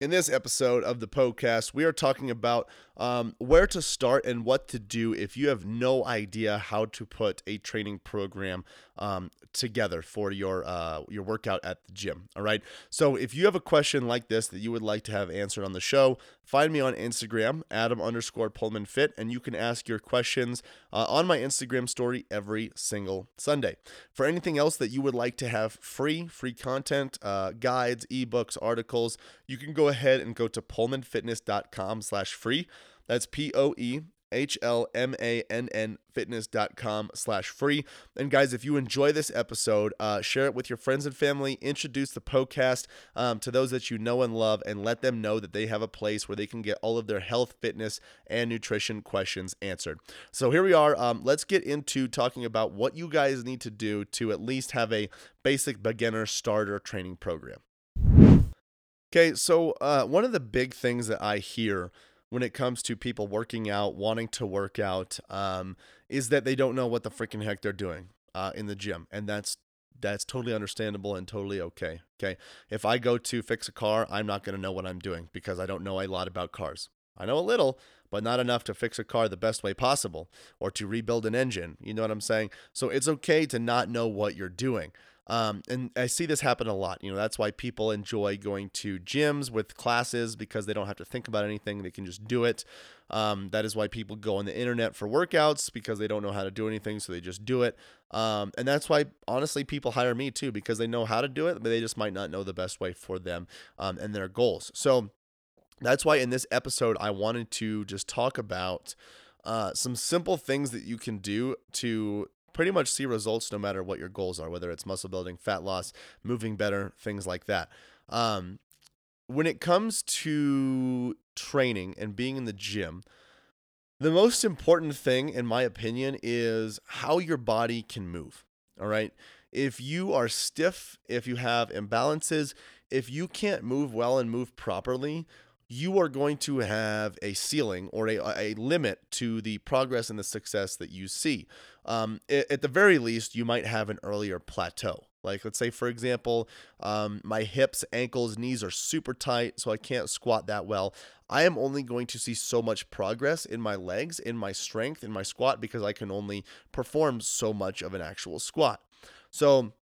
In this episode of the Poecast, we are talking about um, where to start and what to do if you have no idea how to put a training program um, together for your uh, your workout at the gym. All right. So if you have a question like this that you would like to have answered on the show, find me on Instagram, Adam underscore Poehlmann Fit, and you can ask your questions uh, on my Instagram story every single Sunday. For anything else that you would like to have free, free content, uh, guides, ebooks, articles, you can go ahead and go to poehlmannfitness.com slash free. That's P O E H L M A N N fitness.com slash free. And guys, if you enjoy this episode, uh, share it with your friends and family, introduce the Poecast um, to those that you know and love, and let them know that they have a place where they can get all of their health, fitness, and nutrition questions answered. So here we are. Um, let's get into talking about what you guys need to do to at least have a basic beginner starter training program. Okay, so uh, one of the big things that I hear when it comes to people working out, wanting to work out, um, is that they don't know what the freaking heck they're doing uh, in the gym, and that's that's totally understandable and totally okay. Okay, if I go to fix a car, I'm not going to know what I'm doing because I don't know a lot about cars. I know a little, but not enough to fix a car the best way possible or to rebuild an engine. You know what I'm saying? So it's okay to not know what you're doing. Um, and I see this happen a lot. You know, that's why people enjoy going to gyms with classes because they don't have to think about anything. They can just do it. Um, that is why people go on the internet for workouts because they don't know how to do anything. So they just do it. Um, and that's why, honestly, people hire me too because they know how to do it, but they just might not know the best way for them um, and their goals. So that's why in this episode, I wanted to just talk about. Uh, some simple things that you can do to pretty much see results no matter what your goals are, whether it's muscle building, fat loss, moving better, things like that. Um, when it comes to training and being in the gym, the most important thing, in my opinion, is how your body can move. All right. If you are stiff, if you have imbalances, if you can't move well and move properly, you are going to have a ceiling or a, a limit to the progress and the success that you see. Um, at the very least, you might have an earlier plateau. Like, let's say, for example, um, my hips, ankles, knees are super tight, so I can't squat that well. I am only going to see so much progress in my legs, in my strength, in my squat, because I can only perform so much of an actual squat. So,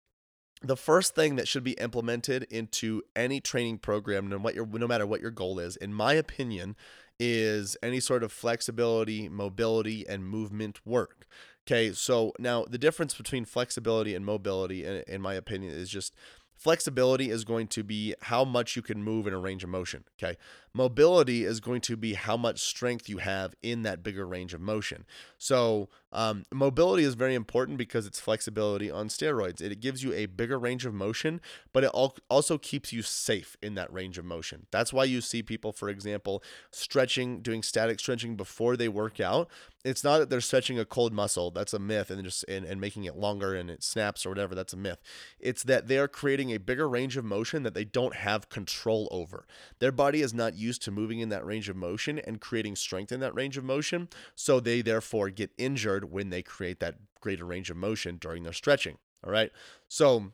the first thing that should be implemented into any training program, no, what your, no matter what your goal is, in my opinion, is any sort of flexibility, mobility, and movement work. Okay, so now the difference between flexibility and mobility, in, in my opinion, is just flexibility is going to be how much you can move in a range of motion. Okay, mobility is going to be how much strength you have in that bigger range of motion. So, um, mobility is very important because it's flexibility on steroids. It gives you a bigger range of motion, but it also keeps you safe in that range of motion. That's why you see people, for example, stretching, doing static stretching before they work out. It's not that they're stretching a cold muscle, that's a myth, and just and, and making it longer and it snaps or whatever, that's a myth. It's that they are creating a bigger range of motion that they don't have control over. Their body is not used to moving in that range of motion and creating strength in that range of motion. So they therefore get injured when they create that greater range of motion during their stretching. All right. So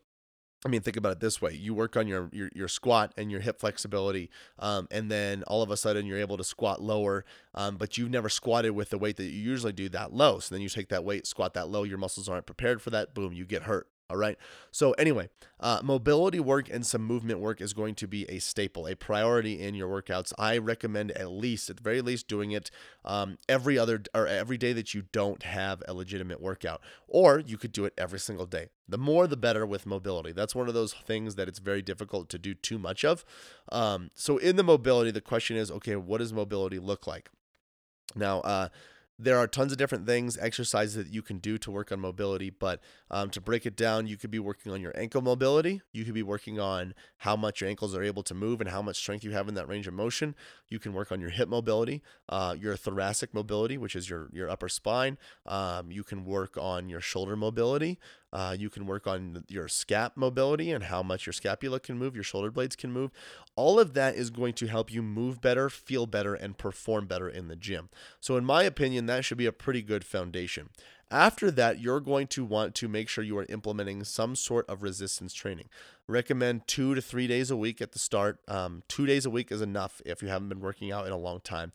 I mean, think about it this way: you work on your your, your squat and your hip flexibility, um, and then all of a sudden you're able to squat lower, um, but you've never squatted with the weight that you usually do that low. So then you take that weight, squat that low, your muscles aren't prepared for that. Boom, you get hurt. All right. So, anyway, uh, mobility work and some movement work is going to be a staple, a priority in your workouts. I recommend at least, at the very least, doing it um, every other or every day that you don't have a legitimate workout, or you could do it every single day. The more, the better with mobility. That's one of those things that it's very difficult to do too much of. Um, so, in the mobility, the question is okay, what does mobility look like? Now, uh, there are tons of different things, exercises that you can do to work on mobility. But um, to break it down, you could be working on your ankle mobility. You could be working on how much your ankles are able to move and how much strength you have in that range of motion. You can work on your hip mobility, uh, your thoracic mobility, which is your your upper spine. Um, you can work on your shoulder mobility. Uh, you can work on your scap mobility and how much your scapula can move, your shoulder blades can move. All of that is going to help you move better, feel better, and perform better in the gym. So, in my opinion, that should be a pretty good foundation. After that, you're going to want to make sure you are implementing some sort of resistance training. Recommend two to three days a week at the start. Um, two days a week is enough if you haven't been working out in a long time.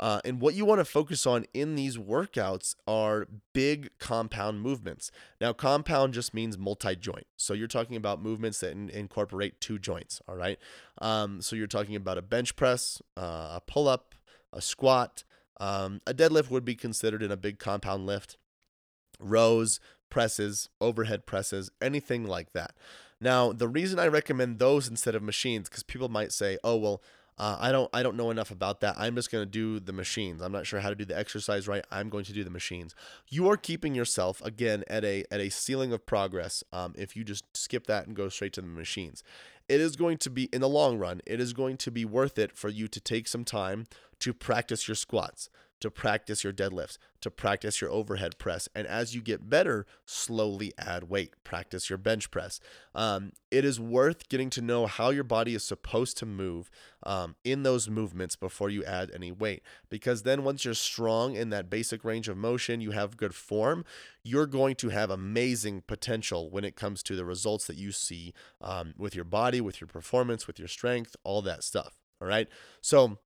Uh, and what you want to focus on in these workouts are big compound movements. Now, compound just means multi joint. So you're talking about movements that in- incorporate two joints, all right? Um, so you're talking about a bench press, uh, a pull up, a squat. Um, a deadlift would be considered in a big compound lift, rows, presses, overhead presses, anything like that. Now, the reason I recommend those instead of machines, because people might say, oh, well, uh, I don't I don't know enough about that. I'm just going to do the machines. I'm not sure how to do the exercise right. I'm going to do the machines. You are keeping yourself again at a at a ceiling of progress. Um, if you just skip that and go straight to the machines, it is going to be in the long run. It is going to be worth it for you to take some time to practice your squats, to practice your deadlifts, to practice your overhead press. And as you get better, slowly add weight, practice your bench press. Um, it is worth getting to know how your body is supposed to move um, in those movements before you add any weight. Because then, once you're strong in that basic range of motion, you have good form, you're going to have amazing potential when it comes to the results that you see um, with your body, with your performance, with your strength, all that stuff. All right. So,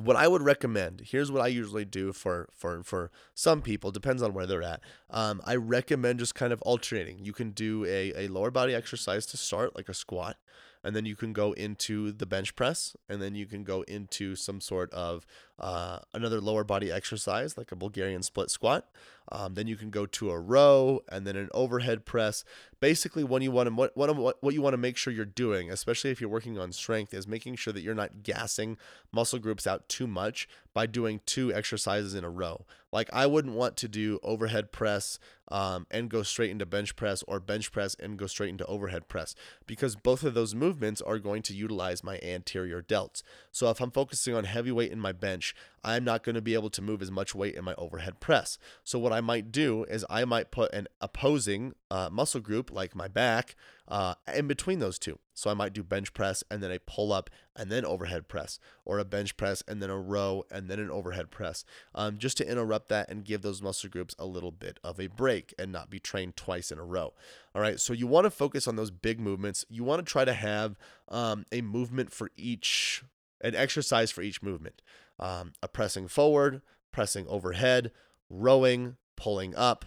what I would recommend here's what I usually do for for for some people depends on where they're at. Um, I recommend just kind of alternating. You can do a, a lower body exercise to start, like a squat, and then you can go into the bench press, and then you can go into some sort of uh, another lower body exercise, like a Bulgarian split squat. Um, then you can go to a row and then an overhead press. Basically, when you want to what what, what you want to make sure you're doing, especially if you're working on strength, is making sure that you're not gassing muscle groups out too much by doing two exercises in a row. Like I wouldn't want to do overhead press um, and go straight into bench press or bench press and go straight into overhead press because both of those movements are going to utilize my anterior delts. So if I'm focusing on heavy weight in my bench, I'm not going to be able to move as much weight in my overhead press. So what I might do is I might put an opposing uh, muscle group like my back uh, in between those two. So I might do bench press and then a pull up and then overhead press, or a bench press and then a row and then an overhead press, um, just to interrupt that and give those muscle groups a little bit of a break and not be trained twice in a row. All right, so you want to focus on those big movements. You want to try to have um, a movement for each, an exercise for each movement um, a pressing forward, pressing overhead, rowing, pulling up,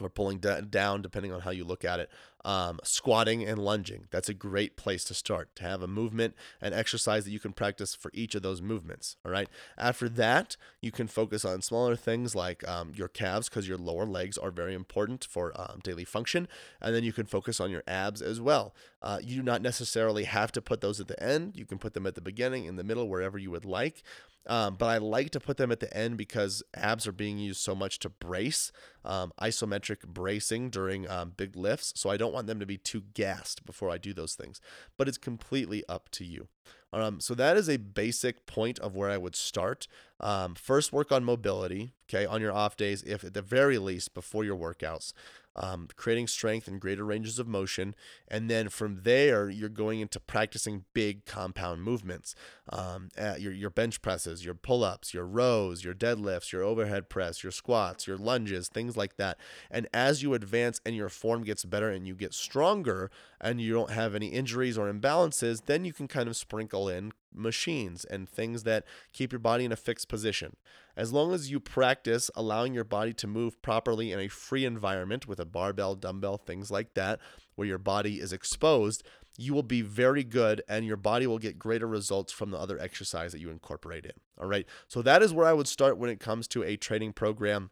or pulling down, depending on how you look at it. Um, squatting and lunging. That's a great place to start to have a movement and exercise that you can practice for each of those movements. All right. After that, you can focus on smaller things like um, your calves because your lower legs are very important for um, daily function. And then you can focus on your abs as well. Uh, you do not necessarily have to put those at the end, you can put them at the beginning, in the middle, wherever you would like. Um, but I like to put them at the end because abs are being used so much to brace, um, isometric bracing during um, big lifts. So I don't want them to be too gassed before I do those things. But it's completely up to you. Um, so that is a basic point of where I would start. Um, first, work on mobility, okay, on your off days, if at the very least before your workouts um, creating strength and greater ranges of motion. And then from there, you're going into practicing big compound movements. Um, your, your bench presses, your pull ups, your rows, your deadlifts, your overhead press, your squats, your lunges, things like that. And as you advance and your form gets better and you get stronger and you don't have any injuries or imbalances, then you can kind of sprinkle in machines and things that keep your body in a fixed position. As long as you practice allowing your body to move properly in a free environment with a barbell, dumbbell, things like that, where your body is exposed, you will be very good and your body will get greater results from the other exercise that you incorporate in. All right. So that is where I would start when it comes to a training program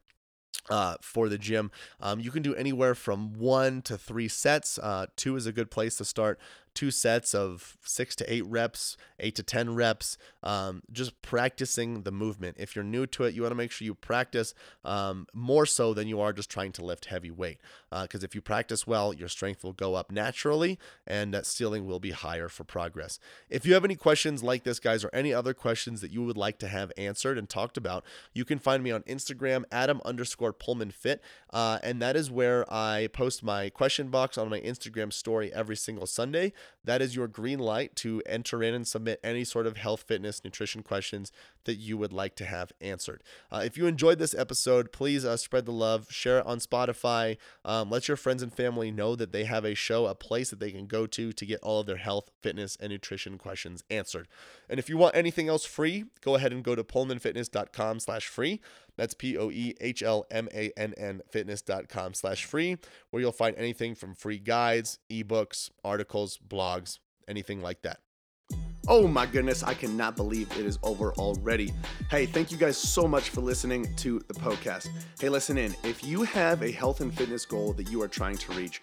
uh, for the gym. Um, you can do anywhere from one to three sets. Uh, two is a good place to start. Two sets of six to eight reps, eight to 10 reps, um, just practicing the movement. If you're new to it, you want to make sure you practice um, more so than you are just trying to lift heavy weight. Because uh, if you practice well, your strength will go up naturally and that ceiling will be higher for progress. If you have any questions like this, guys, or any other questions that you would like to have answered and talked about, you can find me on Instagram, Adam underscore Poehlmann Fit. Uh, and that is where I post my question box on my Instagram story every single Sunday. That is your green light to enter in and submit any sort of health, fitness, nutrition questions that you would like to have answered. Uh, if you enjoyed this episode, please uh, spread the love, share it on Spotify. Um, let your friends and family know that they have a show, a place that they can go to to get all of their health, fitness, and nutrition questions answered. And if you want anything else free, go ahead and go to poehlmannfitness.com slash free. That's P-O-E-H-L-M-A-N-N fitness.com slash free, where you'll find anything from free guides, ebooks, articles, blogs, anything like that. Oh my goodness, I cannot believe it is over already. Hey, thank you guys so much for listening to the Poecast. Hey, listen in. If you have a health and fitness goal that you are trying to reach,